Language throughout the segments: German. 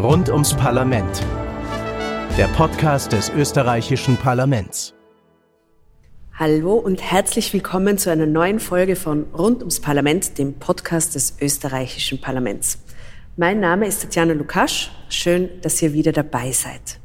Rund ums Parlament. Der Podcast des österreichischen Parlaments. Hallo und herzlich willkommen zu einer neuen Folge von Rund ums Parlament, dem Podcast des österreichischen Parlaments. Mein Name ist Tatjana Lukasch. Schön, dass ihr wieder dabei seid.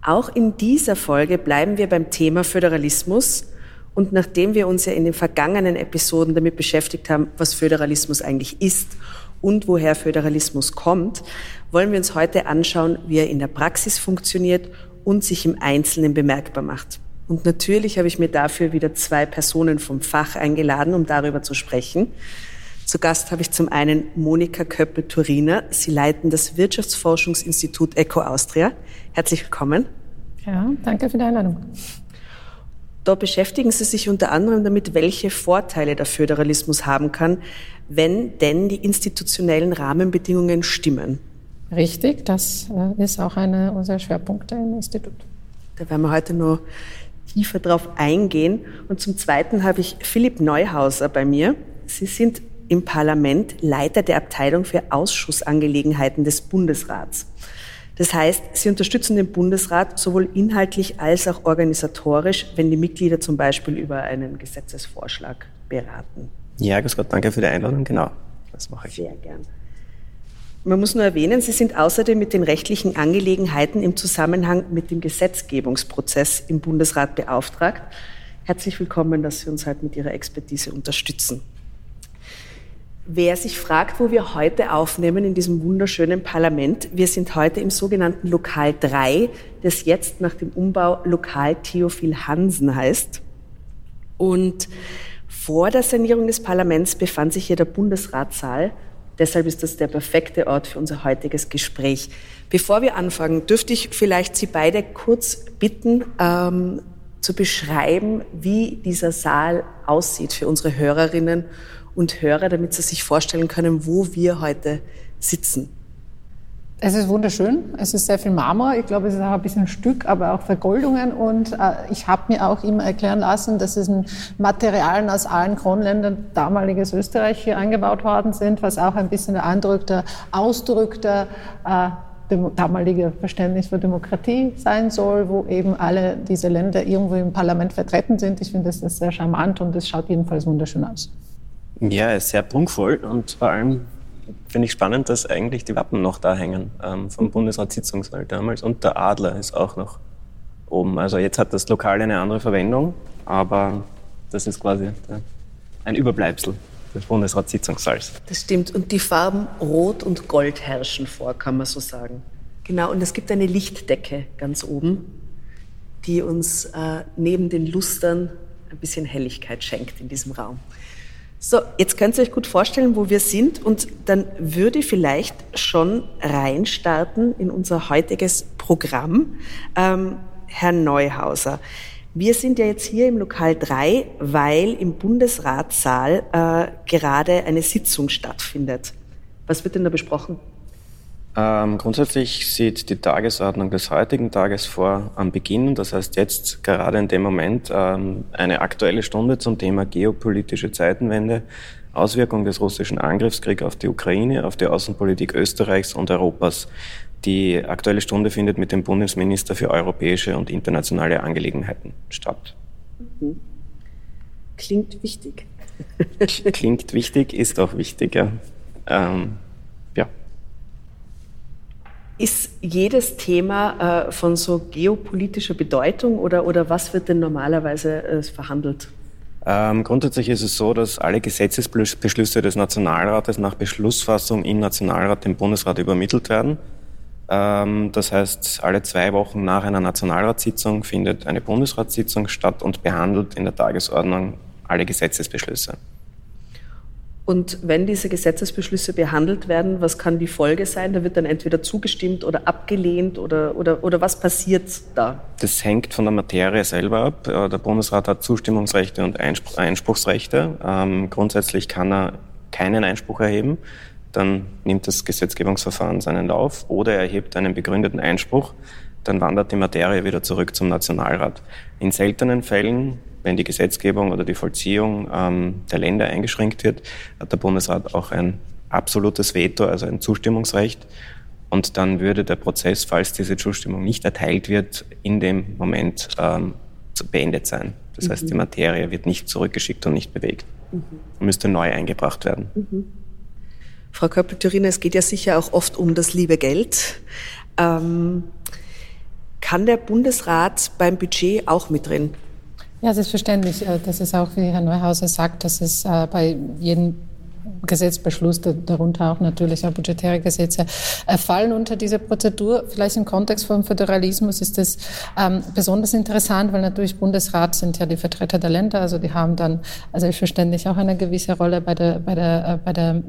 Auch in dieser Folge bleiben wir beim Thema Föderalismus. Und nachdem wir uns ja in den vergangenen Episoden damit beschäftigt haben, was Föderalismus eigentlich ist und woher Föderalismus kommt, wollen wir uns heute anschauen, wie er in der Praxis funktioniert und sich im Einzelnen bemerkbar macht. Und natürlich habe ich mir dafür wieder zwei Personen vom Fach eingeladen, um darüber zu sprechen. Zu Gast habe ich zum einen Monika Köppel-Turiner. Sie leiten das Wirtschaftsforschungsinstitut ECO Austria. Herzlich willkommen. Ja, danke für die Einladung. Dort beschäftigen Sie sich unter anderem damit, welche Vorteile der Föderalismus haben kann, wenn denn die institutionellen Rahmenbedingungen stimmen. Richtig, das äh, ist auch einer unserer Schwerpunkte im Institut. Da werden wir heute nur tiefer drauf eingehen. Und zum Zweiten habe ich Philipp Neuhauser bei mir. Sie sind im Parlament Leiter der Abteilung für Ausschussangelegenheiten des Bundesrats. Das heißt, Sie unterstützen den Bundesrat sowohl inhaltlich als auch organisatorisch, wenn die Mitglieder zum Beispiel über einen Gesetzesvorschlag beraten. Ja, grüß Gott, danke für die Einladung. Genau, das mache ich. Sehr gern. Man muss nur erwähnen, Sie sind außerdem mit den rechtlichen Angelegenheiten im Zusammenhang mit dem Gesetzgebungsprozess im Bundesrat beauftragt. Herzlich willkommen, dass Sie uns heute mit Ihrer Expertise unterstützen. Wer sich fragt, wo wir heute aufnehmen in diesem wunderschönen Parlament, wir sind heute im sogenannten Lokal 3, das jetzt nach dem Umbau Lokal Theophil Hansen heißt. Und vor der Sanierung des Parlaments befand sich hier der Bundesratssaal. Deshalb ist das der perfekte Ort für unser heutiges Gespräch. Bevor wir anfangen, dürfte ich vielleicht Sie beide kurz bitten, ähm, zu beschreiben, wie dieser Saal aussieht für unsere Hörerinnen und Hörer, damit sie sich vorstellen können, wo wir heute sitzen. Es ist wunderschön. Es ist sehr viel Marmor. Ich glaube, es ist auch ein bisschen Stück, aber auch Vergoldungen. Und äh, ich habe mir auch immer erklären lassen, dass es ein Materialien aus allen Kronländern damaliges Österreich hier angebaut worden sind, was auch ein bisschen der Eindruck, der Ausdruck der äh, damalige Verständnis für Demokratie sein soll, wo eben alle diese Länder irgendwo im Parlament vertreten sind. Ich finde, das ist sehr charmant und es schaut jedenfalls wunderschön aus. Ja, ist sehr prunkvoll und vor allem finde ich spannend, dass eigentlich die Wappen noch da hängen ähm, vom Bundesratssitzungssaal damals und der Adler ist auch noch oben. Also jetzt hat das Lokal eine andere Verwendung, aber das ist quasi ein Überbleibsel des Bundesratssitzungssaals. Das stimmt und die Farben Rot und Gold herrschen vor, kann man so sagen. Genau, und es gibt eine Lichtdecke ganz oben, die uns äh, neben den Lustern ein bisschen Helligkeit schenkt in diesem Raum. So, jetzt könnt ihr euch gut vorstellen, wo wir sind und dann würde ich vielleicht schon reinstarten in unser heutiges Programm. Ähm, Herr Neuhauser, wir sind ja jetzt hier im Lokal 3, weil im Bundesratssaal äh, gerade eine Sitzung stattfindet. Was wird denn da besprochen? Ähm, grundsätzlich sieht die Tagesordnung des heutigen Tages vor am Beginn, das heißt jetzt gerade in dem Moment, ähm, eine aktuelle Stunde zum Thema geopolitische Zeitenwende, Auswirkung des russischen Angriffskriegs auf die Ukraine, auf die Außenpolitik Österreichs und Europas. Die aktuelle Stunde findet mit dem Bundesminister für europäische und internationale Angelegenheiten statt. Mhm. Klingt wichtig. Klingt wichtig, ist auch wichtig, ja. Ähm, ist jedes Thema äh, von so geopolitischer Bedeutung oder, oder was wird denn normalerweise äh, verhandelt? Ähm, grundsätzlich ist es so, dass alle Gesetzesbeschlüsse des Nationalrates nach Beschlussfassung im Nationalrat dem Bundesrat übermittelt werden. Ähm, das heißt, alle zwei Wochen nach einer Nationalratssitzung findet eine Bundesratssitzung statt und behandelt in der Tagesordnung alle Gesetzesbeschlüsse. Und wenn diese Gesetzesbeschlüsse behandelt werden, was kann die Folge sein? Da wird dann entweder zugestimmt oder abgelehnt oder, oder, oder was passiert da? Das hängt von der Materie selber ab. Äh, der Bundesrat hat Zustimmungsrechte und Einspruchsrechte. Ähm, grundsätzlich kann er keinen Einspruch erheben. Dann nimmt das Gesetzgebungsverfahren seinen Lauf oder er erhebt einen begründeten Einspruch. Dann wandert die Materie wieder zurück zum Nationalrat. In seltenen Fällen wenn die Gesetzgebung oder die Vollziehung ähm, der Länder eingeschränkt wird, hat der Bundesrat auch ein absolutes Veto, also ein Zustimmungsrecht. Und dann würde der Prozess, falls diese Zustimmung nicht erteilt wird, in dem Moment ähm, beendet sein. Das mhm. heißt, die mhm. Materie wird nicht zurückgeschickt und nicht bewegt. Mhm. Müsste neu eingebracht werden. Mhm. Frau Köppel-Thürin, es geht ja sicher auch oft um das liebe Geld. Ähm, kann der Bundesrat beim Budget auch mitreden? Ja, selbstverständlich. Äh, das ist auch, wie Herr Neuhauser sagt, dass es äh, bei jedem Gesetzbeschluss, darunter auch natürlich auch budgetäre Gesetze, äh, fallen unter diese Prozedur. Vielleicht im Kontext vom Föderalismus ist es ähm, besonders interessant, weil natürlich Bundesrat sind ja die Vertreter der Länder, also die haben dann selbstverständlich auch eine gewisse Rolle bei der, bei der, äh, bei der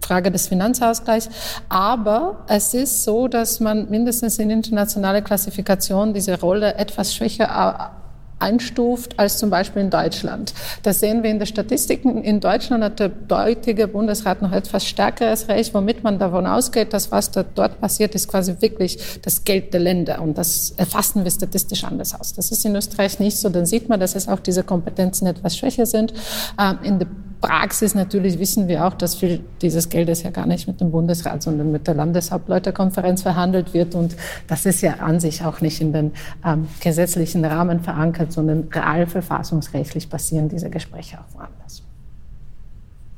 Frage des Finanzausgleichs. Aber es ist so, dass man mindestens in internationale Klassifikation diese Rolle etwas schwächer einstuft als zum Beispiel in Deutschland. Das sehen wir in den Statistiken. In Deutschland hat der heutige Bundesrat noch etwas stärkeres Recht, womit man davon ausgeht, dass was da dort passiert, ist quasi wirklich das Geld der Länder. Und das erfassen wir statistisch anders aus. Das ist in Österreich nicht so. Dann sieht man, dass es auch diese Kompetenzen etwas schwächer sind. Ähm, in Praxis natürlich wissen wir auch, dass viel dieses Geldes ja gar nicht mit dem Bundesrat, sondern mit der Landeshauptleutekonferenz verhandelt wird. Und das ist ja an sich auch nicht in den ähm, gesetzlichen Rahmen verankert, sondern real verfassungsrechtlich passieren diese Gespräche auch woanders.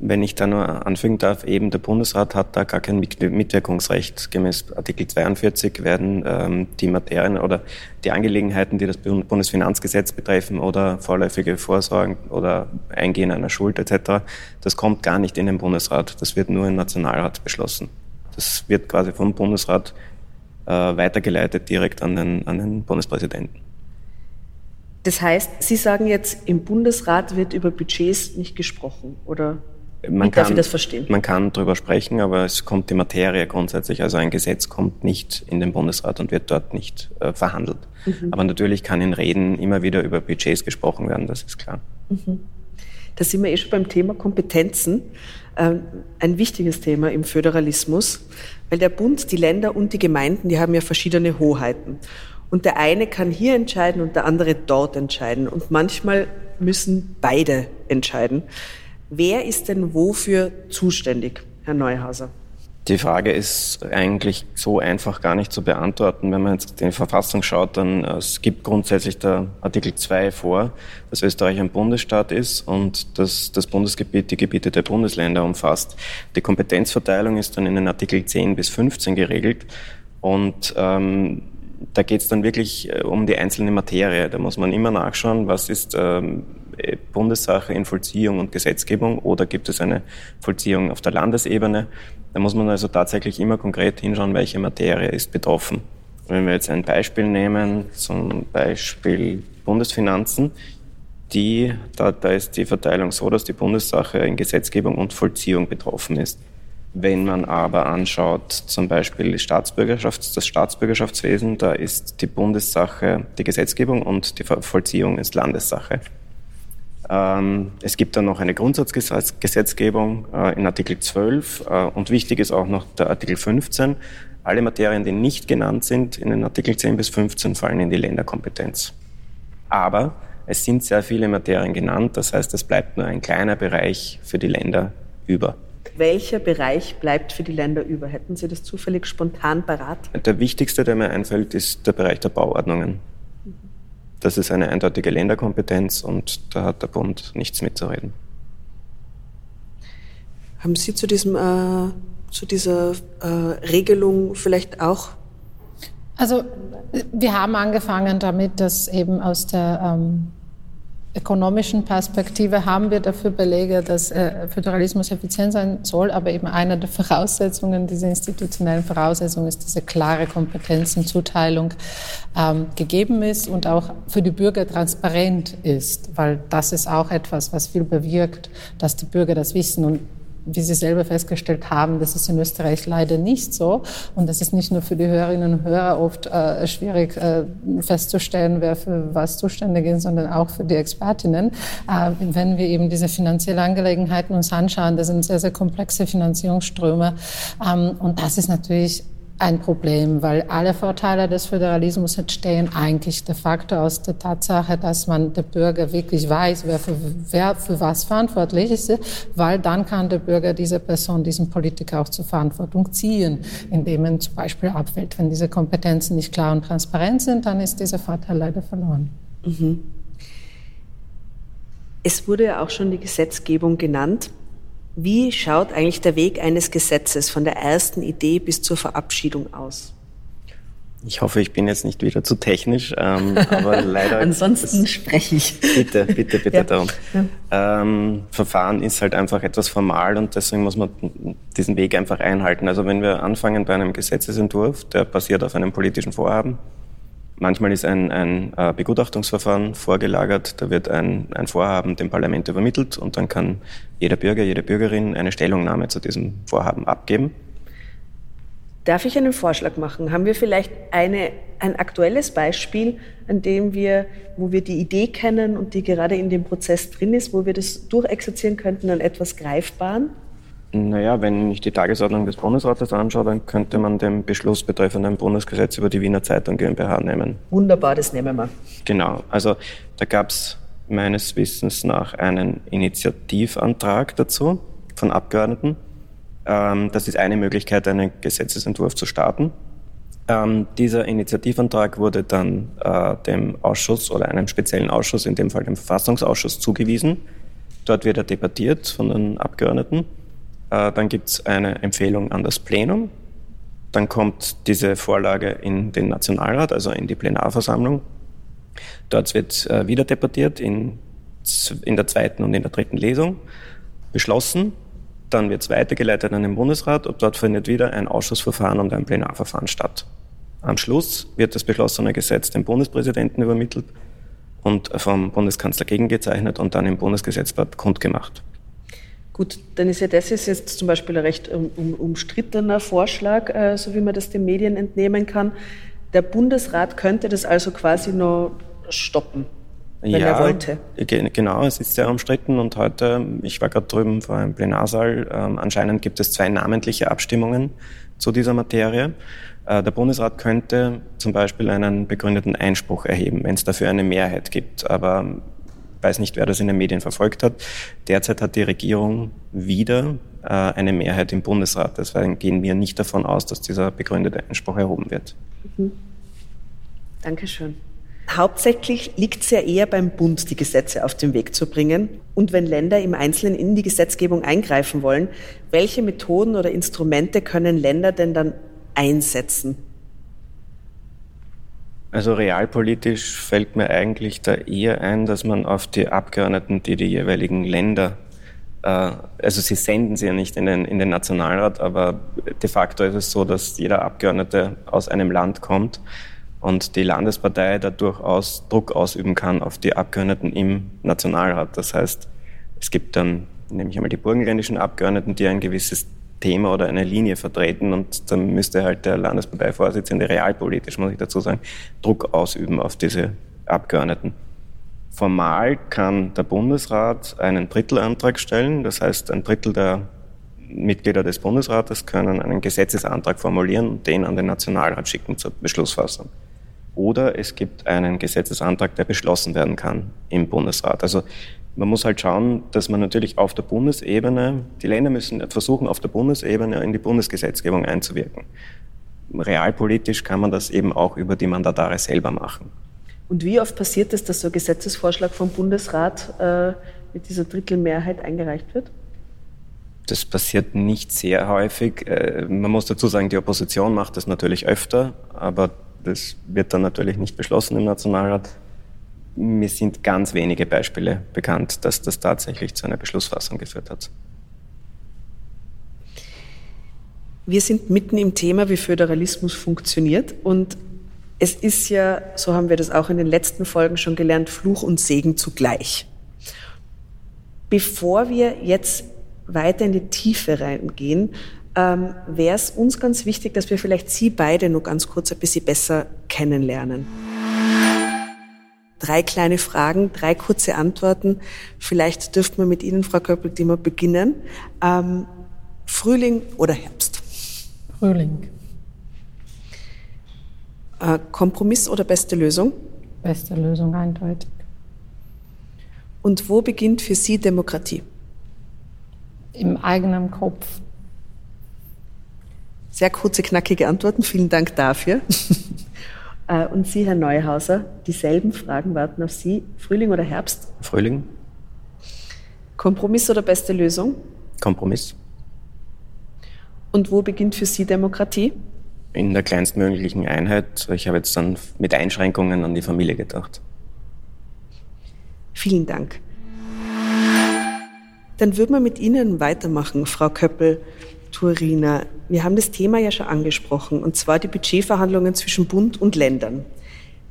Wenn ich da nur anfügen darf, eben der Bundesrat hat da gar kein Mitwirkungsrecht. Gemäß Artikel 42 werden ähm, die Materien oder die Angelegenheiten, die das Bundesfinanzgesetz betreffen oder vorläufige Vorsorgen oder Eingehen einer Schuld etc., das kommt gar nicht in den Bundesrat. Das wird nur im Nationalrat beschlossen. Das wird quasi vom Bundesrat äh, weitergeleitet direkt an den, an den Bundespräsidenten. Das heißt, Sie sagen jetzt, im Bundesrat wird über Budgets nicht gesprochen, oder? Man Wie kann, das verstehen? Man kann darüber sprechen, aber es kommt die Materie grundsätzlich. Also ein Gesetz kommt nicht in den Bundesrat und wird dort nicht äh, verhandelt. Mhm. Aber natürlich kann in Reden immer wieder über Budgets gesprochen werden, das ist klar. Mhm. Da sind wir eh schon beim Thema Kompetenzen. Ähm, ein wichtiges Thema im Föderalismus, weil der Bund, die Länder und die Gemeinden, die haben ja verschiedene Hoheiten. Und der eine kann hier entscheiden und der andere dort entscheiden. Und manchmal müssen beide entscheiden. Wer ist denn wofür zuständig, Herr Neuhauser? Die Frage ist eigentlich so einfach gar nicht zu beantworten. Wenn man jetzt in die Verfassung schaut, dann äh, es gibt grundsätzlich der Artikel 2 vor, dass Österreich ein Bundesstaat ist und dass das Bundesgebiet die Gebiete der Bundesländer umfasst. Die Kompetenzverteilung ist dann in den Artikel 10 bis 15 geregelt und ähm, da geht es dann wirklich äh, um die einzelne Materie. Da muss man immer nachschauen, was ist ähm, äh, Bundessache in Vollziehung und Gesetzgebung oder gibt es eine Vollziehung auf der Landesebene. Da muss man also tatsächlich immer konkret hinschauen, welche Materie ist betroffen. Wenn wir jetzt ein Beispiel nehmen, zum Beispiel Bundesfinanzen, die, da, da ist die Verteilung so, dass die Bundessache in Gesetzgebung und Vollziehung betroffen ist. Wenn man aber anschaut, zum Beispiel Staatsbürgerschafts-, das Staatsbürgerschaftswesen, da ist die Bundessache die Gesetzgebung und die Vollziehung ist Landessache. Ähm, es gibt dann noch eine Grundsatzgesetzgebung äh, in Artikel 12 äh, und wichtig ist auch noch der Artikel 15. Alle Materien, die nicht genannt sind in den Artikel 10 bis 15, fallen in die Länderkompetenz. Aber es sind sehr viele Materien genannt, das heißt, es bleibt nur ein kleiner Bereich für die Länder über. Welcher Bereich bleibt für die Länder über? Hätten Sie das zufällig spontan parat? Der wichtigste, der mir einfällt, ist der Bereich der Bauordnungen. Das ist eine eindeutige Länderkompetenz und da hat der Bund nichts mitzureden. Haben Sie zu, diesem, äh, zu dieser äh, Regelung vielleicht auch? Also wir haben angefangen damit, dass eben aus der ähm, ökonomischen Perspektive haben wir dafür Belege, dass äh, Föderalismus effizient sein soll, aber eben eine der Voraussetzungen, diese institutionellen Voraussetzungen ist, diese klare Kompetenzenzuteilung ähm, gegeben ist und auch für die Bürger transparent ist, weil das ist auch etwas, was viel bewirkt, dass die Bürger das wissen und wie Sie selber festgestellt haben, das ist in Österreich leider nicht so. Und das ist nicht nur für die Hörerinnen und Hörer oft äh, schwierig äh, festzustellen, wer für was zuständig ist, sondern auch für die Expertinnen. Äh, wenn wir eben diese finanziellen Angelegenheiten uns anschauen, das sind sehr, sehr komplexe Finanzierungsströme. Ähm, und das ist natürlich ein Problem, weil alle Vorteile des Föderalismus entstehen eigentlich de facto aus der Tatsache, dass man der Bürger wirklich weiß, wer für, wer für was verantwortlich ist, weil dann kann der Bürger diese Person, diesen Politiker auch zur Verantwortung ziehen, indem man zum Beispiel abwählt. Wenn diese Kompetenzen nicht klar und transparent sind, dann ist dieser Vorteil leider verloren. Mhm. Es wurde ja auch schon die Gesetzgebung genannt. Wie schaut eigentlich der Weg eines Gesetzes von der ersten Idee bis zur Verabschiedung aus? Ich hoffe, ich bin jetzt nicht wieder zu technisch, ähm, aber leider. Ansonsten spreche ich. Bitte, bitte, bitte ja. darum. Ja. Ähm, Verfahren ist halt einfach etwas formal und deswegen muss man diesen Weg einfach einhalten. Also wenn wir anfangen bei einem Gesetzesentwurf, der basiert auf einem politischen Vorhaben, Manchmal ist ein, ein äh, Begutachtungsverfahren vorgelagert, da wird ein, ein Vorhaben dem Parlament übermittelt und dann kann jeder Bürger, jede Bürgerin eine Stellungnahme zu diesem Vorhaben abgeben. Darf ich einen Vorschlag machen? Haben wir vielleicht eine, ein aktuelles Beispiel, an dem wir, wo wir die Idee kennen und die gerade in dem Prozess drin ist, wo wir das durchexerzieren könnten an etwas Greifbaren? Naja, wenn ich die Tagesordnung des Bundesrates anschaue, dann könnte man den Beschluss betreffend ein Bundesgesetz über die Wiener Zeitung GmbH nehmen. Wunderbar, das nehmen wir. Genau, also da gab es meines Wissens nach einen Initiativantrag dazu von Abgeordneten. Ähm, das ist eine Möglichkeit, einen Gesetzesentwurf zu starten. Ähm, dieser Initiativantrag wurde dann äh, dem Ausschuss oder einem speziellen Ausschuss, in dem Fall dem Verfassungsausschuss, zugewiesen. Dort wird er debattiert von den Abgeordneten. Äh, dann gibt es eine Empfehlung an das Plenum. Dann kommt diese Vorlage in den Nationalrat, also in die Plenarversammlung. Dort wird äh, wieder debattiert in, in der zweiten und in der dritten Lesung, beschlossen. Dann wird es weitergeleitet an den Bundesrat und dort findet wieder ein Ausschussverfahren und ein Plenarverfahren statt. Am Schluss wird das beschlossene Gesetz dem Bundespräsidenten übermittelt und vom Bundeskanzler gegengezeichnet und dann im Bundesgesetzblatt kundgemacht. Gut, dann ist ja das ist jetzt zum Beispiel ein recht um, um, umstrittener Vorschlag, äh, so wie man das den Medien entnehmen kann. Der Bundesrat könnte das also quasi noch stoppen, wenn ja, er wollte. Genau, es ist sehr umstritten und heute, ich war gerade drüben vor einem Plenarsaal, äh, anscheinend gibt es zwei namentliche Abstimmungen zu dieser Materie. Äh, der Bundesrat könnte zum Beispiel einen begründeten Einspruch erheben, wenn es dafür eine Mehrheit gibt. Aber weiß nicht, wer das in den Medien verfolgt hat. Derzeit hat die Regierung wieder äh, eine Mehrheit im Bundesrat. Deswegen gehen wir nicht davon aus, dass dieser begründete Einspruch erhoben wird. Mhm. Dankeschön. Hauptsächlich liegt es ja eher beim Bund, die Gesetze auf den Weg zu bringen. Und wenn Länder im Einzelnen in die Gesetzgebung eingreifen wollen, welche Methoden oder Instrumente können Länder denn dann einsetzen? Also realpolitisch fällt mir eigentlich da eher ein, dass man auf die Abgeordneten, die die jeweiligen Länder, äh, also sie senden sie ja nicht in den, in den Nationalrat, aber de facto ist es so, dass jeder Abgeordnete aus einem Land kommt und die Landespartei da durchaus Druck ausüben kann auf die Abgeordneten im Nationalrat. Das heißt, es gibt dann nämlich einmal die burgenländischen Abgeordneten, die ein gewisses Thema oder eine Linie vertreten und dann müsste halt der Landesparteivorsitzende realpolitisch, muss ich dazu sagen, Druck ausüben auf diese Abgeordneten. Formal kann der Bundesrat einen Drittelantrag stellen, das heißt ein Drittel der Mitglieder des Bundesrates können einen Gesetzesantrag formulieren und den an den Nationalrat schicken zur Beschlussfassung. Oder es gibt einen Gesetzesantrag, der beschlossen werden kann im Bundesrat. Also man muss halt schauen, dass man natürlich auf der Bundesebene, die Länder müssen versuchen, auf der Bundesebene in die Bundesgesetzgebung einzuwirken. Realpolitisch kann man das eben auch über die Mandatare selber machen. Und wie oft passiert es, dass so ein Gesetzesvorschlag vom Bundesrat äh, mit dieser Drittelmehrheit eingereicht wird? Das passiert nicht sehr häufig. Äh, man muss dazu sagen, die Opposition macht das natürlich öfter, aber das wird dann natürlich nicht beschlossen im Nationalrat. Mir sind ganz wenige Beispiele bekannt, dass das tatsächlich zu einer Beschlussfassung geführt hat. Wir sind mitten im Thema, wie Föderalismus funktioniert. Und es ist ja, so haben wir das auch in den letzten Folgen schon gelernt, Fluch und Segen zugleich. Bevor wir jetzt weiter in die Tiefe reingehen, ähm, wäre es uns ganz wichtig, dass wir vielleicht Sie beide nur ganz kurz ein bisschen besser kennenlernen drei kleine Fragen, drei kurze Antworten. Vielleicht dürften wir mit Ihnen, Frau Köppel-Dimmer, beginnen. Ähm, Frühling oder Herbst? Frühling. Äh, Kompromiss oder beste Lösung? Beste Lösung, eindeutig. Und wo beginnt für Sie Demokratie? Im eigenen Kopf. Sehr kurze, knackige Antworten. Vielen Dank dafür. Äh, und Sie, Herr Neuhauser, dieselben Fragen warten auf Sie. Frühling oder Herbst? Frühling. Kompromiss oder beste Lösung? Kompromiss. Und wo beginnt für Sie Demokratie? In der kleinstmöglichen Einheit. Ich habe jetzt dann mit Einschränkungen an die Familie gedacht. Vielen Dank. Dann würden wir mit Ihnen weitermachen, Frau Köppel-Turina. Wir haben das Thema ja schon angesprochen, und zwar die Budgetverhandlungen zwischen Bund und Ländern.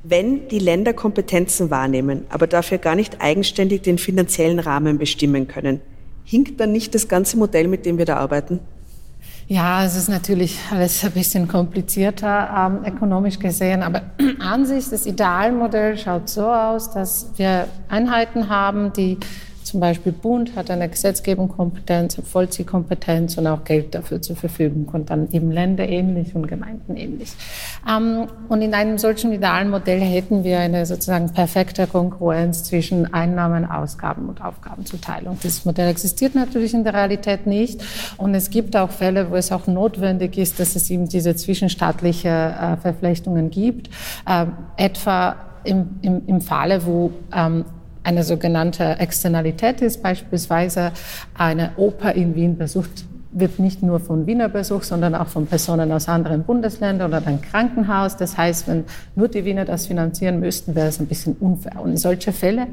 Wenn die Länder Kompetenzen wahrnehmen, aber dafür gar nicht eigenständig den finanziellen Rahmen bestimmen können, hinkt dann nicht das ganze Modell, mit dem wir da arbeiten? Ja, es ist natürlich alles ein bisschen komplizierter ähm, ökonomisch gesehen, aber an sich das Idealmodell schaut so aus, dass wir Einheiten haben, die zum Beispiel Bund hat eine Gesetzgebungskompetenz, Vollziehkompetenz und auch Geld dafür zur Verfügung und dann eben Länder ähnlich und Gemeinden ähnlich. Ähm, und in einem solchen idealen Modell hätten wir eine sozusagen perfekte Konkurrenz zwischen Einnahmen, Ausgaben und Aufgabenzuteilung. Dieses Modell existiert natürlich in der Realität nicht und es gibt auch Fälle, wo es auch notwendig ist, dass es eben diese zwischenstaatliche äh, Verflechtungen gibt, äh, etwa im, im, im Falle, wo ähm, eine sogenannte Externalität ist, beispielsweise eine Oper in Wien besucht wird nicht nur von Wiener besucht, sondern auch von Personen aus anderen Bundesländern oder ein Krankenhaus. Das heißt, wenn nur die Wiener das finanzieren müssten, wäre es ein bisschen unfair. Und solche Fälle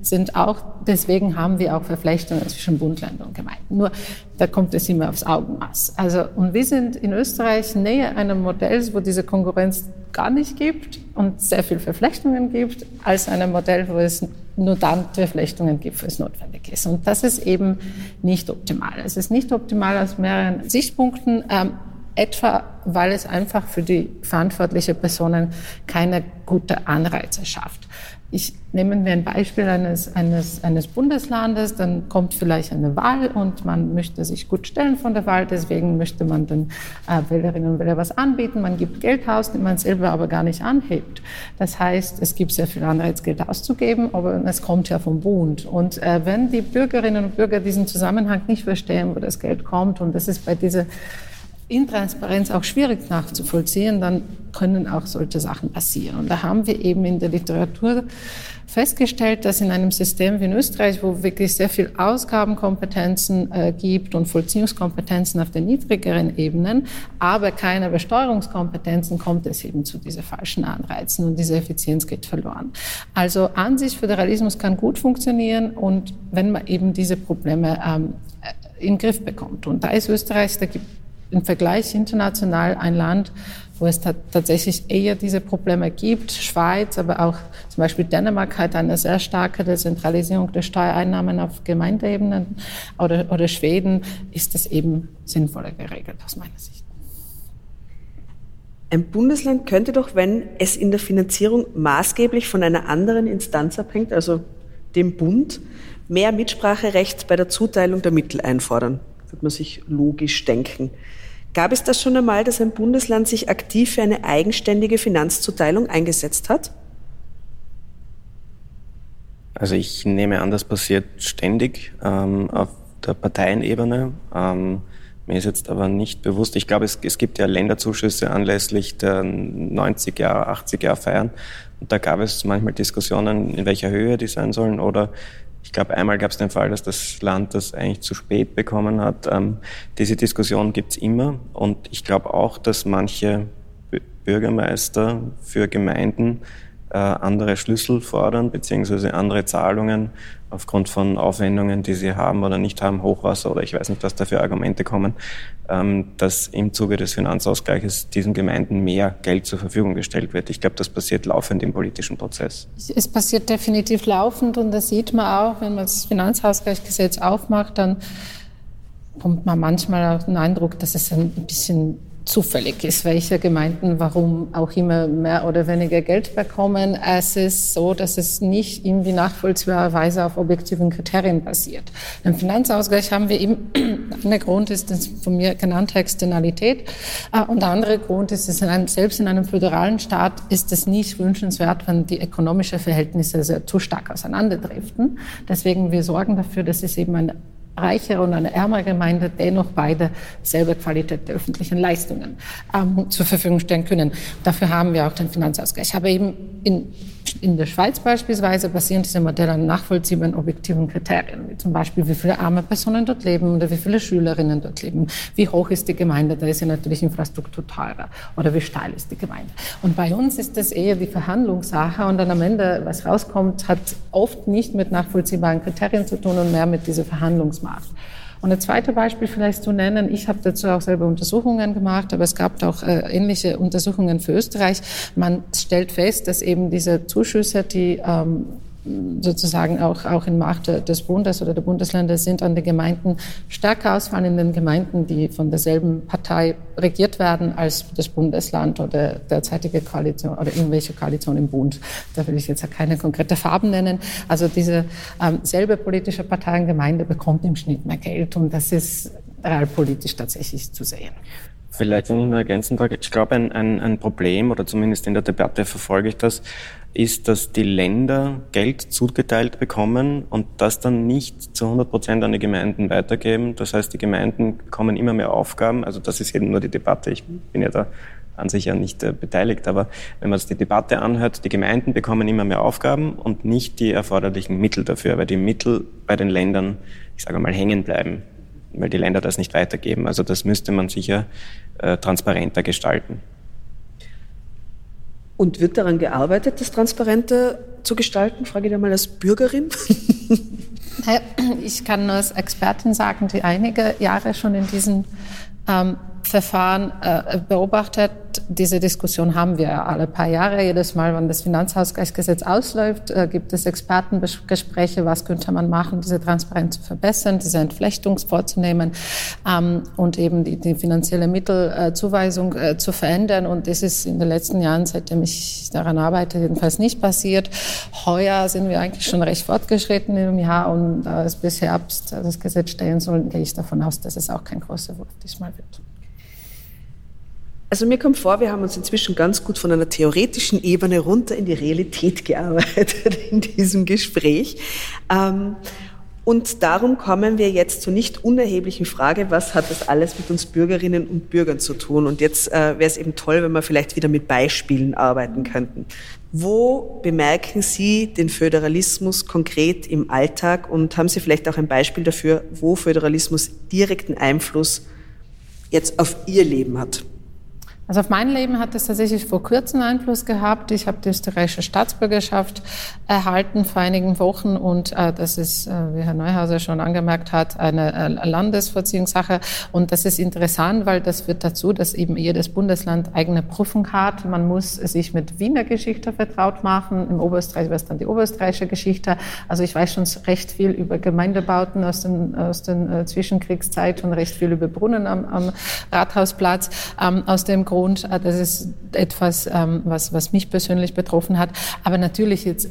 sind auch, deswegen haben wir auch Verflechtungen zwischen Bund, Ländern und Gemeinden. Nur, da kommt es immer aufs Augenmaß. Also, und wir sind in Österreich näher einem Modell, wo diese Konkurrenz gar nicht gibt und sehr viel Verflechtungen gibt, als einem Modell, wo es nur dann Verflechtungen gibt, wo es notwendig ist. Und das ist eben nicht optimal. Es ist nicht optimal aus mehreren Sichtpunkten. Ähm, etwa weil es einfach für die verantwortliche Personen keine gute Anreize schafft. Ich nehme wir ein Beispiel eines, eines, eines Bundeslandes, dann kommt vielleicht eine Wahl und man möchte sich gut stellen von der Wahl, deswegen möchte man den äh, Wählerinnen und Wählern was anbieten, man gibt Geld aus, den man selber aber gar nicht anhebt. Das heißt, es gibt sehr viel Anreiz, Geld auszugeben, aber es kommt ja vom Bund. Und äh, wenn die Bürgerinnen und Bürger diesen Zusammenhang nicht verstehen, wo das Geld kommt, und das ist bei dieser Intransparenz auch schwierig nachzuvollziehen, dann können auch solche Sachen passieren. Und da haben wir eben in der Literatur festgestellt, dass in einem System wie in Österreich, wo wirklich sehr viel Ausgabenkompetenzen äh, gibt und Vollziehungskompetenzen auf den niedrigeren Ebenen, aber keine Besteuerungskompetenzen, kommt es eben zu diesen falschen Anreizen und diese Effizienz geht verloren. Also an sich Föderalismus kann gut funktionieren und wenn man eben diese Probleme ähm, in den Griff bekommt. Und da ist Österreich, da gibt im Vergleich international ein Land, wo es tatsächlich eher diese Probleme gibt. Schweiz, aber auch zum Beispiel Dänemark hat eine sehr starke Dezentralisierung der Steuereinnahmen auf Gemeindeebene oder, oder Schweden ist das eben sinnvoller geregelt aus meiner Sicht. Ein Bundesland könnte doch, wenn es in der Finanzierung maßgeblich von einer anderen Instanz abhängt, also dem Bund, mehr Mitspracherecht bei der Zuteilung der Mittel einfordern. Würde man sich logisch denken. Gab es das schon einmal, dass ein Bundesland sich aktiv für eine eigenständige Finanzzuteilung eingesetzt hat? Also ich nehme an, das passiert ständig ähm, auf der Parteienebene. Ähm, mir ist jetzt aber nicht bewusst, ich glaube, es, es gibt ja Länderzuschüsse anlässlich der 90 Jahre, 80 Jahre Feiern. Und da gab es manchmal Diskussionen, in welcher Höhe die sein sollen oder ich glaube, einmal gab es den Fall, dass das Land das eigentlich zu spät bekommen hat. Ähm, diese Diskussion gibt es immer und ich glaube auch, dass manche Bürgermeister für Gemeinden andere Schlüssel fordern, beziehungsweise andere Zahlungen aufgrund von Aufwendungen, die sie haben oder nicht haben, Hochwasser oder ich weiß nicht, was da für Argumente kommen, ähm, dass im Zuge des Finanzausgleiches diesen Gemeinden mehr Geld zur Verfügung gestellt wird. Ich glaube, das passiert laufend im politischen Prozess. Es passiert definitiv laufend und das sieht man auch, wenn man das Finanzausgleichsgesetz aufmacht, dann kommt man manchmal auch den Eindruck, dass es ein bisschen zufällig ist, welche Gemeinden warum auch immer mehr oder weniger Geld bekommen. Es ist so, dass es nicht irgendwie nachvollziehbarerweise auf objektiven Kriterien basiert. Im Finanzausgleich haben wir eben, ein Grund ist das von mir genannte Externalität äh, und der andere Grund ist, dass in einem, selbst in einem föderalen Staat ist es nicht wünschenswert, wenn die ökonomischen Verhältnisse sehr, zu stark auseinanderdriften. Deswegen wir sorgen dafür, dass es eben ein reichere und eine ärmere Gemeinde dennoch beide selbe Qualität der öffentlichen Leistungen ähm, zur Verfügung stellen können. Dafür haben wir auch den Finanzausgleich. Aber eben in in der Schweiz beispielsweise basieren diese Modelle an nachvollziehbaren objektiven Kriterien, wie zum Beispiel, wie viele arme Personen dort leben oder wie viele Schülerinnen dort leben, wie hoch ist die Gemeinde, da ist ja natürlich Infrastruktur teurer oder wie steil ist die Gemeinde. Und bei uns ist das eher die Verhandlungssache und dann am Ende, was rauskommt, hat oft nicht mit nachvollziehbaren Kriterien zu tun und mehr mit dieser Verhandlungsmacht. Und ein zweites Beispiel vielleicht zu nennen, ich habe dazu auch selber Untersuchungen gemacht, aber es gab auch äh, ähnliche Untersuchungen für Österreich. Man stellt fest, dass eben diese Zuschüsse, die ähm, sozusagen auch, auch in Macht des Bundes oder der Bundesländer sind an den Gemeinden stärker ausfallen in den Gemeinden, die von derselben Partei regiert werden als das Bundesland oder derzeitige Koalition oder irgendwelche Koalition im Bund. Da will ich jetzt keine konkrete Farben nennen. Also diese ähm, selbe politische Partei in Gemeinde bekommt im Schnitt mehr Geld und das ist realpolitisch tatsächlich zu sehen. Vielleicht, wenn ich nur ergänzen darf, ich glaube, ein, ein, ein Problem, oder zumindest in der Debatte verfolge ich das, ist, dass die Länder Geld zugeteilt bekommen und das dann nicht zu 100 Prozent an die Gemeinden weitergeben. Das heißt, die Gemeinden bekommen immer mehr Aufgaben. Also das ist eben nur die Debatte. Ich bin ja da an sich ja nicht äh, beteiligt, aber wenn man sich die Debatte anhört, die Gemeinden bekommen immer mehr Aufgaben und nicht die erforderlichen Mittel dafür, weil die Mittel bei den Ländern, ich sage mal, hängen bleiben weil die Länder das nicht weitergeben. Also das müsste man sicher äh, transparenter gestalten. Und wird daran gearbeitet, das transparenter zu gestalten? Frage ich dir mal als Bürgerin. Ich kann nur als Expertin sagen, die einige Jahre schon in diesen ähm, Verfahren äh, beobachtet. Diese Diskussion haben wir alle paar Jahre. Jedes Mal, wenn das Finanzausgleichsgesetz ausläuft, äh, gibt es Expertengespräche, was könnte man machen, diese Transparenz zu verbessern, diese Entflechtung vorzunehmen ähm, und eben die, die finanzielle Mittelzuweisung äh, zu verändern. Und das ist in den letzten Jahren, seitdem ich daran arbeite, jedenfalls nicht passiert. Heuer sind wir eigentlich schon recht fortgeschritten im Jahr und da es bis Herbst das Gesetz stehen soll, gehe ich davon aus, dass es auch kein großer Wurf diesmal wird. Also mir kommt vor, wir haben uns inzwischen ganz gut von einer theoretischen Ebene runter in die Realität gearbeitet in diesem Gespräch. Ähm, und darum kommen wir jetzt zur nicht unerheblichen Frage, was hat das alles mit uns Bürgerinnen und Bürgern zu tun? Und jetzt äh, wäre es eben toll, wenn wir vielleicht wieder mit Beispielen arbeiten könnten. Wo bemerken Sie den Föderalismus konkret im Alltag und haben Sie vielleicht auch ein Beispiel dafür, wo Föderalismus direkten Einfluss jetzt auf Ihr Leben hat? Also auf mein Leben hat es tatsächlich vor kurzem Einfluss gehabt. Ich habe die österreichische Staatsbürgerschaft erhalten vor einigen Wochen und äh, das ist, äh, wie Herr Neuhauser schon angemerkt hat, eine äh, Landesvollziehungssache. Und das ist interessant, weil das führt dazu, dass eben jedes Bundesland eigene Prüfung hat. Man muss sich mit Wiener Geschichte vertraut machen. Im Oberösterreich wäre es dann die oberösterreichische Geschichte. Also ich weiß schon recht viel über Gemeindebauten aus den, aus den äh, Zwischenkriegszeit und recht viel über Brunnen am, am Rathausplatz. Ähm, aus dem Grund. Äh, das ist etwas, ähm, was, was mich persönlich betroffen hat. Aber natürlich jetzt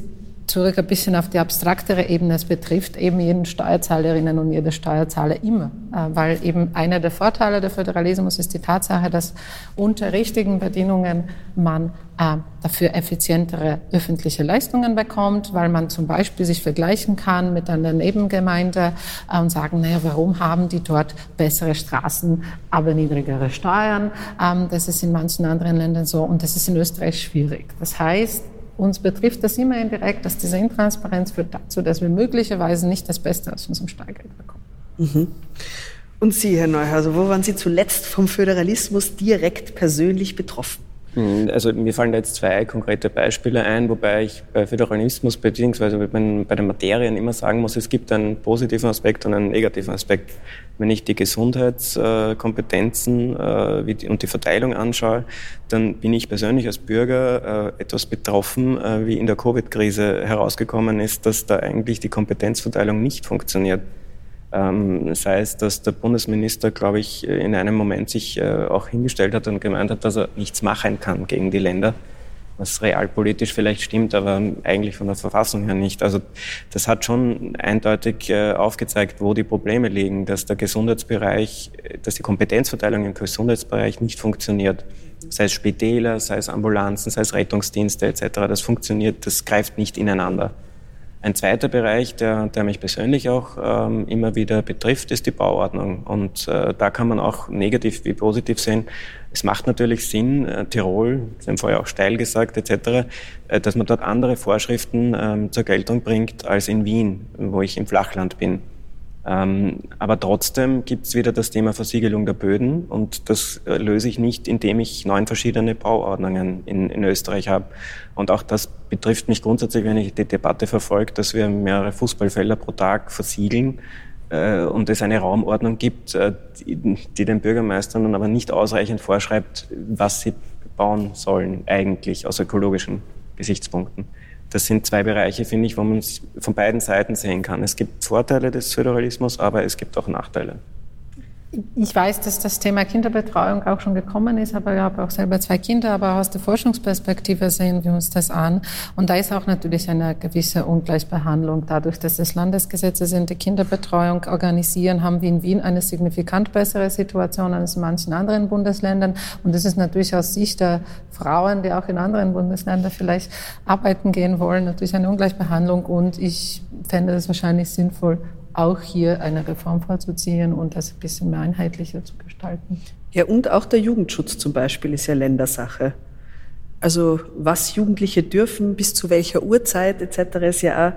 zurück ein bisschen auf die abstraktere Ebene. Es betrifft eben jeden Steuerzahlerinnen und jede Steuerzahler immer, äh, weil eben einer der Vorteile der Föderalismus ist die Tatsache, dass unter richtigen Bedingungen man äh, dafür effizientere öffentliche Leistungen bekommt, weil man zum Beispiel sich vergleichen kann mit einer Nebengemeinde äh, und sagen, naja, warum haben die dort bessere Straßen, aber niedrigere Steuern? Ähm, das ist in manchen anderen Ländern so und das ist in Österreich schwierig. Das heißt, uns betrifft das immer indirekt, dass diese Intransparenz führt dazu, dass wir möglicherweise nicht das Beste aus unserem Steuergeld bekommen. Mhm. Und Sie, Herr Neuhauser, wo waren Sie zuletzt vom Föderalismus direkt persönlich betroffen? Hm, also mir fallen da jetzt zwei konkrete Beispiele ein, wobei ich bei Föderalismus beziehungsweise bei den Materien immer sagen muss, es gibt einen positiven Aspekt und einen negativen Aspekt. Wenn ich die Gesundheitskompetenzen äh, und die Verteilung anschaue, dann bin ich persönlich als Bürger äh, etwas betroffen, äh, wie in der Covid-Krise herausgekommen ist, dass da eigentlich die Kompetenzverteilung nicht funktioniert. Ähm, sei es, dass der Bundesminister, glaube ich, in einem Moment sich äh, auch hingestellt hat und gemeint hat, dass er nichts machen kann gegen die Länder was realpolitisch vielleicht stimmt, aber eigentlich von der Verfassung her nicht. Also das hat schon eindeutig äh, aufgezeigt, wo die Probleme liegen, dass der Gesundheitsbereich, dass die Kompetenzverteilung im Gesundheitsbereich nicht funktioniert. Sei es Spitäler, sei es Ambulanzen, sei es Rettungsdienste etc. Das funktioniert, das greift nicht ineinander. Ein zweiter Bereich, der, der mich persönlich auch ähm, immer wieder betrifft, ist die Bauordnung. Und äh, da kann man auch negativ wie positiv sehen. Es macht natürlich Sinn, äh, Tirol, Sie haben vorher auch steil gesagt, etc., äh, dass man dort andere Vorschriften ähm, zur Geltung bringt als in Wien, wo ich im Flachland bin. Ähm, aber trotzdem gibt es wieder das Thema Versiegelung der Böden und das äh, löse ich nicht, indem ich neun verschiedene Bauordnungen in, in Österreich habe. Und auch das betrifft mich grundsätzlich, wenn ich die Debatte verfolge, dass wir mehrere Fußballfelder pro Tag versiegeln äh, und es eine Raumordnung gibt, äh, die, die den Bürgermeistern aber nicht ausreichend vorschreibt, was sie bauen sollen eigentlich aus ökologischen Gesichtspunkten das sind zwei Bereiche, finde ich, wo man es von beiden Seiten sehen kann. Es gibt Vorteile des Föderalismus, aber es gibt auch Nachteile. Ich weiß, dass das Thema Kinderbetreuung auch schon gekommen ist, aber ich habe auch selber zwei Kinder, aber aus der Forschungsperspektive sehen wir uns das an. Und da ist auch natürlich eine gewisse Ungleichbehandlung. Dadurch, dass es Landesgesetze sind, die Kinderbetreuung organisieren, haben wir in Wien eine signifikant bessere Situation als in manchen anderen Bundesländern. Und das ist natürlich aus Sicht der Frauen, die auch in anderen Bundesländern vielleicht arbeiten gehen wollen, natürlich eine Ungleichbehandlung. Und ich fände es wahrscheinlich sinnvoll, auch hier eine Reform vorzuziehen und das ein bisschen mehr einheitlicher zu gestalten. Ja, und auch der Jugendschutz zum Beispiel ist ja Ländersache. Also was Jugendliche dürfen, bis zu welcher Uhrzeit etc. ist ja auch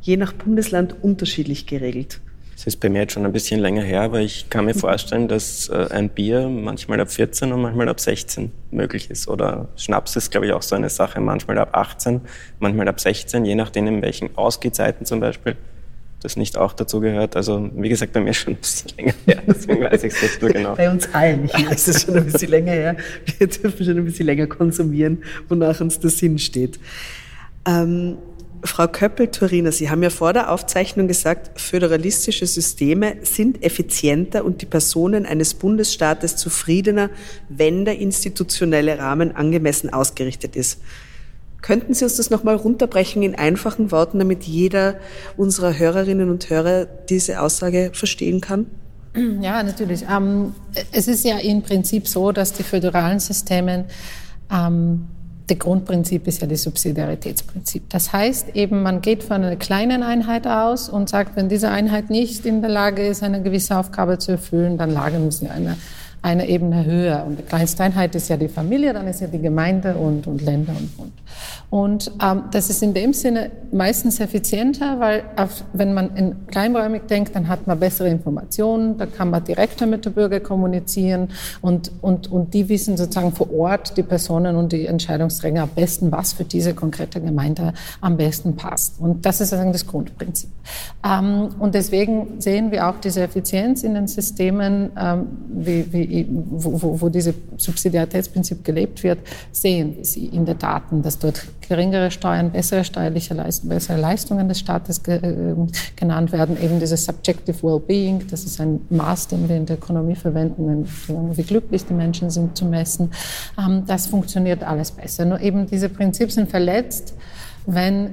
je nach Bundesland unterschiedlich geregelt. Das ist bei mir jetzt schon ein bisschen länger her, aber ich kann mir vorstellen, dass äh, ein Bier manchmal ab 14 und manchmal ab 16 möglich ist. Oder Schnaps ist, glaube ich, auch so eine Sache, manchmal ab 18, manchmal ab 16, je nachdem, in welchen Ausgehzeiten zum Beispiel das nicht auch dazu gehört. Also wie gesagt, bei mir schon ein bisschen länger her, deswegen weiß ich es nicht so genau. Bei uns allen hier ist es schon ein bisschen länger her. Wir dürfen schon ein bisschen länger konsumieren, wonach uns der Sinn steht. Ähm, Frau Köppel-Turiner, Sie haben ja vor der Aufzeichnung gesagt, föderalistische Systeme sind effizienter und die Personen eines Bundesstaates zufriedener, wenn der institutionelle Rahmen angemessen ausgerichtet ist. Könnten Sie uns das nochmal runterbrechen in einfachen Worten, damit jeder unserer Hörerinnen und Hörer diese Aussage verstehen kann? Ja, natürlich. Ähm, es ist ja im Prinzip so, dass die föderalen Systeme, ähm, der Grundprinzip ist ja das Subsidiaritätsprinzip. Das heißt eben, man geht von einer kleinen Einheit aus und sagt, wenn diese Einheit nicht in der Lage ist, eine gewisse Aufgabe zu erfüllen, dann lagern sie eine eine Ebene höher. Und die kleinste Einheit ist ja die Familie, dann ist ja die Gemeinde und, und Länder und Bund. Und ähm, das ist in dem Sinne meistens effizienter, weil auf, wenn man in kleinräumig denkt, dann hat man bessere Informationen, da kann man direkter mit den Bürgern kommunizieren und, und, und die wissen sozusagen vor Ort, die Personen und die Entscheidungsträger am besten, was für diese konkrete Gemeinde am besten passt. Und das ist sozusagen das Grundprinzip. Ähm, und deswegen sehen wir auch diese Effizienz in den Systemen, ähm, wie, wie wo, wo, dieses Subsidiaritätsprinzip gelebt wird, sehen Sie in den Daten, dass dort geringere Steuern, bessere steuerliche Leistungen, bessere Leistungen des Staates ge, äh, genannt werden. Eben dieses Subjective Wellbeing, das ist ein Maß, den wir in der Ökonomie verwenden, wie glücklich die Menschen sind zu messen. Ähm, das funktioniert alles besser. Nur eben diese Prinzipien sind verletzt, wenn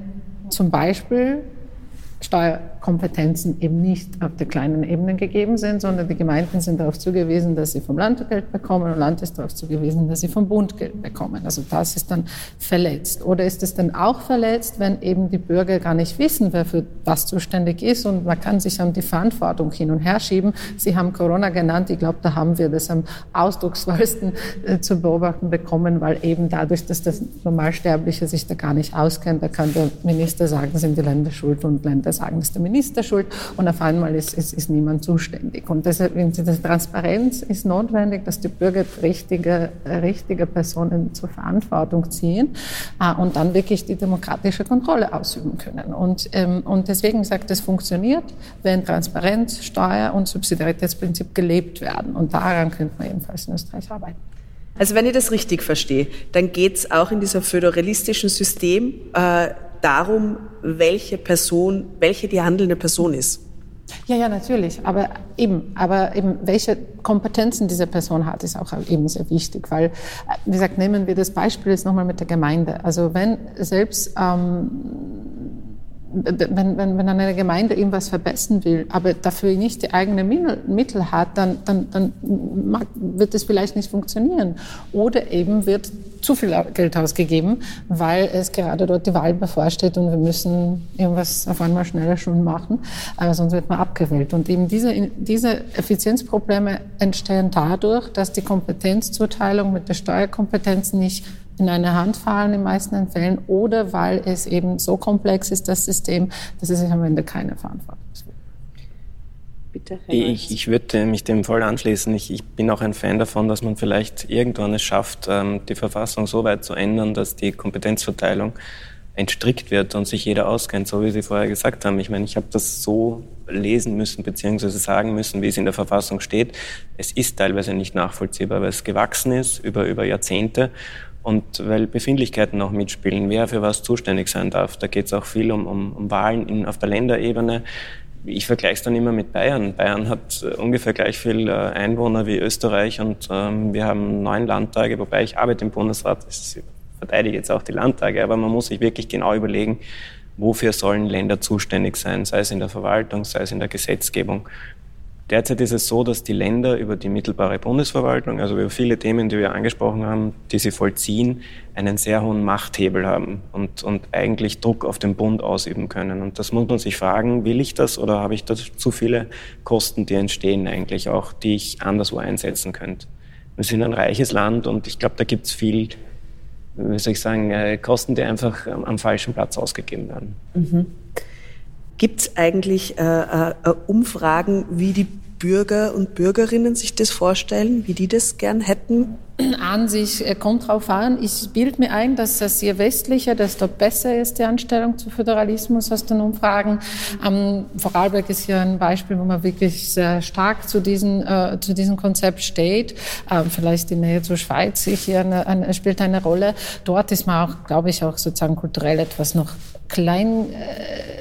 zum Beispiel Steuerkompetenzen eben nicht auf der kleinen Ebene gegeben sind, sondern die Gemeinden sind darauf zugewiesen, dass sie vom Land Geld bekommen und Land ist darauf zugewiesen, dass sie vom Bund Geld bekommen. Also das ist dann verletzt. Oder ist es dann auch verletzt, wenn eben die Bürger gar nicht wissen, wer für was zuständig ist und man kann sich an die Verantwortung hin und her schieben. Sie haben Corona genannt. Ich glaube, da haben wir das am ausdrucksvollsten äh, zu beobachten bekommen, weil eben dadurch, dass das Normalsterbliche sich da gar nicht auskennt, da kann der Minister sagen, sind die Länder schuld und Länder sagen, ist der Minister schuld und auf einmal ist, ist, ist niemand zuständig. Und deshalb, diese Transparenz ist notwendig, dass die Bürger richtige, richtige Personen zur Verantwortung ziehen äh, und dann wirklich die demokratische Kontrolle ausüben können. Und, ähm, und deswegen sagt es funktioniert, wenn Transparenz, Steuer und Subsidiaritätsprinzip gelebt werden. Und daran könnte man ebenfalls in Österreich arbeiten. Also wenn ich das richtig verstehe, dann geht es auch in diesem föderalistischen System äh, darum, welche Person, welche die handelnde Person ist. Ja, ja, natürlich. Aber eben, aber eben, welche Kompetenzen diese Person hat, ist auch eben sehr wichtig, weil, wie gesagt, nehmen wir das Beispiel jetzt nochmal mit der Gemeinde. Also wenn selbst ähm, wenn, wenn, wenn eine Gemeinde irgendwas verbessern will, aber dafür nicht die eigenen Mittel hat, dann, dann, dann wird es vielleicht nicht funktionieren. Oder eben wird zu viel Geld ausgegeben, weil es gerade dort die Wahl bevorsteht und wir müssen irgendwas auf einmal schneller schon machen, aber sonst wird man abgewählt. Und eben diese, diese Effizienzprobleme entstehen dadurch, dass die Kompetenzzuteilung mit der Steuerkompetenz nicht in eine Hand fallen in den meisten Fällen oder weil es eben so komplex ist, das System, dass es sich am Ende keine Verantwortung gibt. Bitte, ich, ich würde mich dem voll anschließen. Ich, ich, bin auch ein Fan davon, dass man vielleicht irgendwann es schafft, ähm, die Verfassung so weit zu ändern, dass die Kompetenzverteilung entstrickt wird und sich jeder auskennt, so wie Sie vorher gesagt haben. Ich meine, ich habe das so lesen müssen beziehungsweise sagen müssen, wie es in der Verfassung steht. Es ist teilweise nicht nachvollziehbar, weil es gewachsen ist über, über Jahrzehnte und weil Befindlichkeiten noch mitspielen, wer für was zuständig sein darf. Da geht es auch viel um, um, um Wahlen in, auf der Länderebene. Ich vergleiche es dann immer mit Bayern. Bayern hat äh, ungefähr gleich viel äh, Einwohner wie Österreich und ähm, wir haben neun Landtage, wobei ich arbeite im Bundesrat, ich verteidige jetzt auch die Landtage, aber man muss sich wirklich genau überlegen, wofür sollen Länder zuständig sein, sei es in der Verwaltung, sei es in der Gesetzgebung. Derzeit ist es so, dass die Länder über die mittelbare Bundesverwaltung, also über viele Themen, die wir angesprochen haben, die sie vollziehen, einen sehr hohen Machthebel haben und, und eigentlich Druck auf den Bund ausüben können. Und das muss man sich fragen, will ich das oder habe ich da zu viele Kosten, die entstehen eigentlich auch, die ich anderswo einsetzen könnte? Wir sind ein reiches Land und ich glaube, da gibt es viel, wie soll ich sagen, äh, Kosten, die einfach am falschen Platz ausgegeben werden. Mhm. Gibt es eigentlich äh, äh, Umfragen, wie die Bürger und Bürgerinnen sich das vorstellen, wie die das gern hätten? An sich äh, kommt drauf an. Ich bilde mir ein, dass das je westlicher, desto besser ist die Anstellung zu Föderalismus aus den Umfragen. Ähm, Vorarlberg ist hier ein Beispiel, wo man wirklich sehr stark zu, diesen, äh, zu diesem Konzept steht. Ähm, vielleicht die Nähe zur Schweiz hier eine, eine, spielt eine Rolle. Dort ist man auch, glaube ich, auch sozusagen kulturell etwas noch klein. Äh,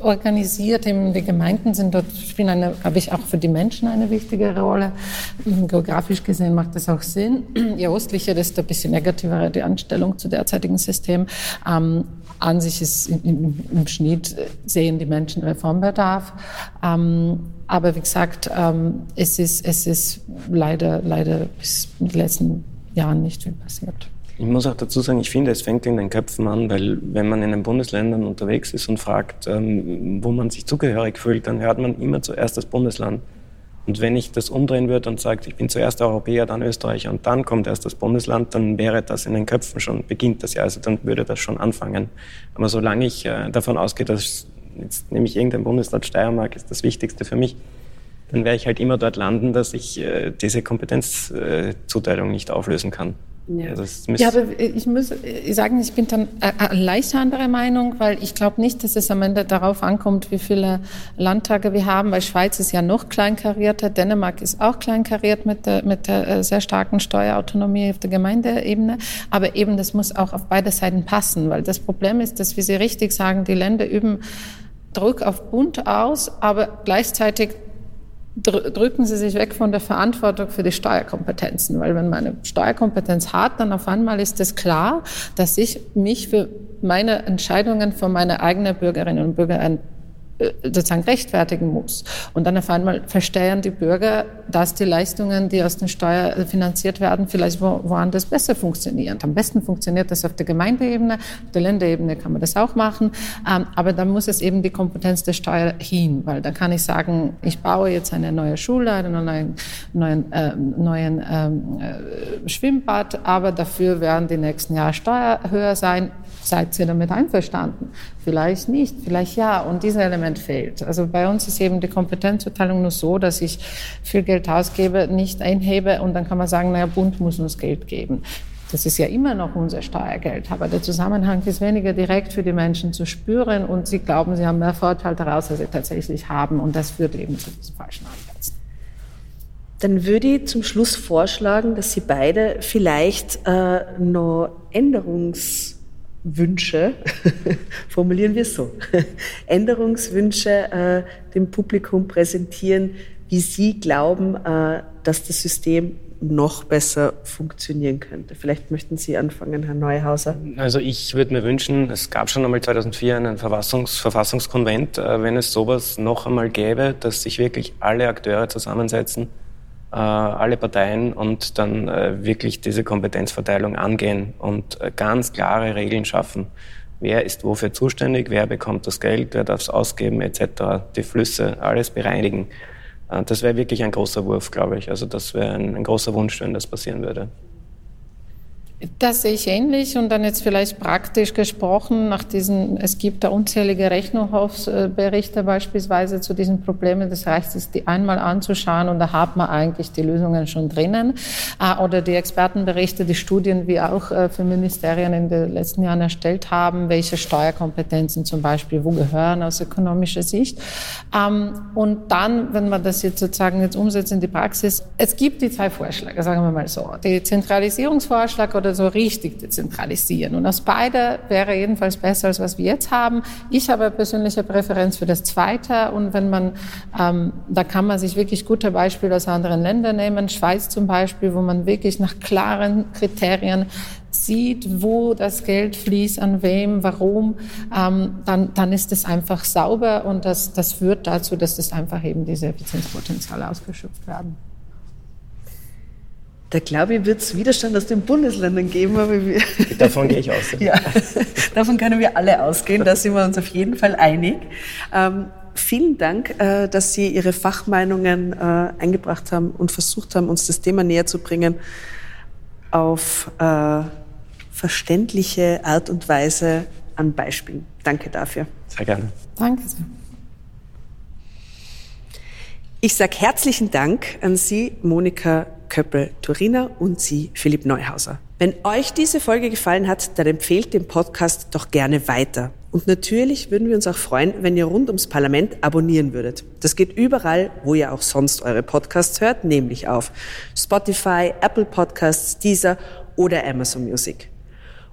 organisiert. Die Gemeinden sind dort, spielen eine, glaube ich, auch für die Menschen eine wichtigere Rolle. Geografisch gesehen macht das auch Sinn. Je östlicher, desto ein bisschen negativer die Anstellung zu derzeitigen System. Ähm, an sich ist im, im, Schnitt sehen die Menschen Reformbedarf. Ähm, aber wie gesagt, ähm, es, ist, es ist leider, leider bis in den letzten Jahren nicht viel passiert. Ich muss auch dazu sagen, ich finde, es fängt in den Köpfen an, weil wenn man in den Bundesländern unterwegs ist und fragt, ähm, wo man sich zugehörig fühlt, dann hört man immer zuerst das Bundesland. Und wenn ich das umdrehen würde und sage, ich bin zuerst Europäer, dann Österreicher und dann kommt erst das Bundesland, dann wäre das in den Köpfen schon, beginnt das ja, also dann würde das schon anfangen. Aber solange ich äh, davon ausgehe, dass jetzt nehme ich irgendein Bundesland, Steiermark ist das Wichtigste für mich, dann werde ich halt immer dort landen, dass ich äh, diese Kompetenzzuteilung nicht auflösen kann. Ja, also ja aber ich muss sagen, ich bin dann eine leicht andere Meinung, weil ich glaube nicht, dass es am Ende darauf ankommt, wie viele Landtage wir haben, weil Schweiz ist ja noch kleinkarierter, Dänemark ist auch kleinkariert mit der, mit der äh, sehr starken Steuerautonomie auf der Gemeindeebene, aber eben das muss auch auf beide Seiten passen, weil das Problem ist, dass, wie Sie richtig sagen, die Länder üben Druck auf Bund aus, aber gleichzeitig drücken Sie sich weg von der Verantwortung für die Steuerkompetenzen, weil wenn man eine Steuerkompetenz hat, dann auf einmal ist es klar, dass ich mich für meine Entscheidungen von meinen eigenen Bürgerinnen und Bürgern äh, sozusagen rechtfertigen muss. Und dann auf einmal verstehen die Bürger, dass die Leistungen, die aus den Steuern finanziert werden, vielleicht wo, woanders besser funktionieren. Am besten funktioniert das auf der Gemeindeebene, auf der Länderebene kann man das auch machen, ähm, aber dann muss es eben die Kompetenz der Steuer hin, weil dann kann ich sagen, ich baue jetzt eine neue Schule, einen neuen, neuen, äh, neuen ähm, äh, Schwimmbad, aber dafür werden die nächsten Jahre Steuer höher sein. Seid ihr damit einverstanden? Vielleicht nicht, vielleicht ja. Und dieses Element fehlt. Also bei uns ist eben die Kompetenzverteilung nur so, dass ich viel Geld ausgebe, nicht einhebe und dann kann man sagen, naja, Bund muss uns Geld geben. Das ist ja immer noch unser Steuergeld, aber der Zusammenhang ist weniger direkt für die Menschen zu spüren und sie glauben, sie haben mehr Vorteil daraus, als sie tatsächlich haben und das führt eben zu diesen falschen Ansätzen. Dann würde ich zum Schluss vorschlagen, dass Sie beide vielleicht äh, noch Änderungs Wünsche, formulieren wir es so, Änderungswünsche äh, dem Publikum präsentieren, wie Sie glauben, äh, dass das System noch besser funktionieren könnte. Vielleicht möchten Sie anfangen, Herr Neuhauser. Also ich würde mir wünschen, es gab schon einmal 2004 einen Verfassungs Verfassungskonvent, äh, wenn es sowas noch einmal gäbe, dass sich wirklich alle Akteure zusammensetzen, alle Parteien und dann äh, wirklich diese Kompetenzverteilung angehen und ganz klare Regeln schaffen. Wer ist wofür zuständig, wer bekommt das Geld, wer darf es ausgeben etc., die Flüsse, alles bereinigen. Äh, das wäre wirklich ein großer Wurf, glaube ich. Also das wäre ein, ein großer Wunsch, wenn das passieren würde. Das sehe ich ähnlich und dann jetzt vielleicht praktisch gesprochen, nach diesen, es gibt da unzählige Rechnungshofsberichte beispielsweise zu diesen Problemen. Das heißt, es die einmal anzuschauen und da hat man eigentlich die Lösungen schon drinnen. Äh, oder die Expertenberichte, die Studien, wie auch äh, für Ministerien in den letzten Jahren erstellt haben, welche Steuerkompetenzen zum Beispiel wo gehören aus ökonomischer Sicht. Ähm, und dann, wenn man das jetzt sozusagen jetzt umsetzt in die Praxis, es gibt die zwei Vorschläge, sagen wir mal so. Die Zentralisierungsvorschlag oder oder so richtig dezentralisieren. Und aus beide wäre jedenfalls besser, als was wir jetzt haben. Ich habe persönliche Präferenz für das Zweite. Und wenn man, ähm, da kann man sich wirklich gute Beispiele aus anderen Ländern nehmen. Schweiz zum Beispiel, wo man wirklich nach klaren Kriterien sieht, wo das Geld fließt, an wem, warum, ähm, dann, dann ist es einfach sauber und das, das führt dazu, dass das einfach eben diese Effizienzpotenziale ausgeschöpft werden. Da glaube ich, wird es Widerstand aus den Bundesländern geben. Aber wir davon gehe ich aus. ja, davon können wir alle ausgehen. Da sind wir uns auf jeden Fall einig. Ähm, vielen Dank, äh, dass Sie Ihre Fachmeinungen äh, eingebracht haben und versucht haben, uns das Thema näher zu bringen auf äh, verständliche Art und Weise an Beispielen. Danke dafür. Sehr gerne. Danke. Ich sage herzlichen Dank an Sie, Monika Köppel-Turiner und Sie, Philipp Neuhauser. Wenn euch diese Folge gefallen hat, dann empfehlt den Podcast doch gerne weiter. Und natürlich würden wir uns auch freuen, wenn ihr rund ums Parlament abonnieren würdet. Das geht überall, wo ihr auch sonst eure Podcasts hört, nämlich auf Spotify, Apple Podcasts, Deezer oder Amazon Music.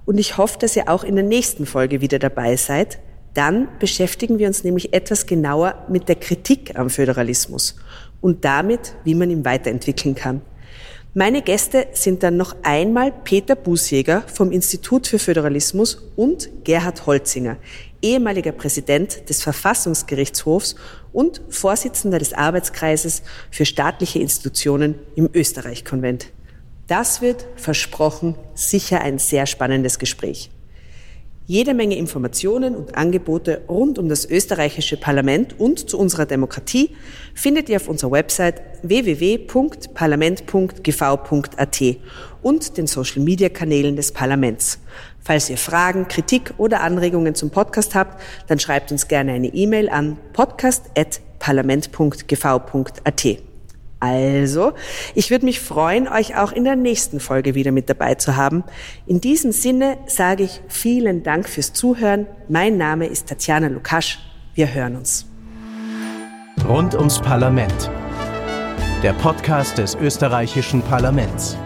Und ich hoffe, dass ihr auch in der nächsten Folge wieder dabei seid, dann beschäftigen wir uns nämlich etwas genauer mit der Kritik am Föderalismus und damit, wie man ihn weiterentwickeln kann. Meine Gäste sind dann noch einmal Peter Busjäger vom Institut für Föderalismus und Gerhard Holzinger, ehemaliger Präsident des Verfassungsgerichtshofs und Vorsitzender des Arbeitskreises für staatliche Institutionen im Österreich-Konvent. Das wird, versprochen, sicher ein sehr spannendes Gespräch. Jede Menge Informationen und Angebote rund um das österreichische Parlament und zu unserer Demokratie findet ihr auf unserer Website www.parlament.gv.at und den Social-Media-Kanälen des Parlaments. Falls ihr Fragen, Kritik oder Anregungen zum Podcast habt, dann schreibt uns gerne eine E-Mail an podcast.parlament.gv.at. Also, ich würde mich freuen, euch auch in der nächsten Folge wieder mit dabei zu haben. In diesem Sinne sage ich vielen Dank fürs Zuhören. Mein Name ist Tatjana Lukasch. Wir hören uns. Rund ums Parlament. Der Podcast des österreichischen Parlaments.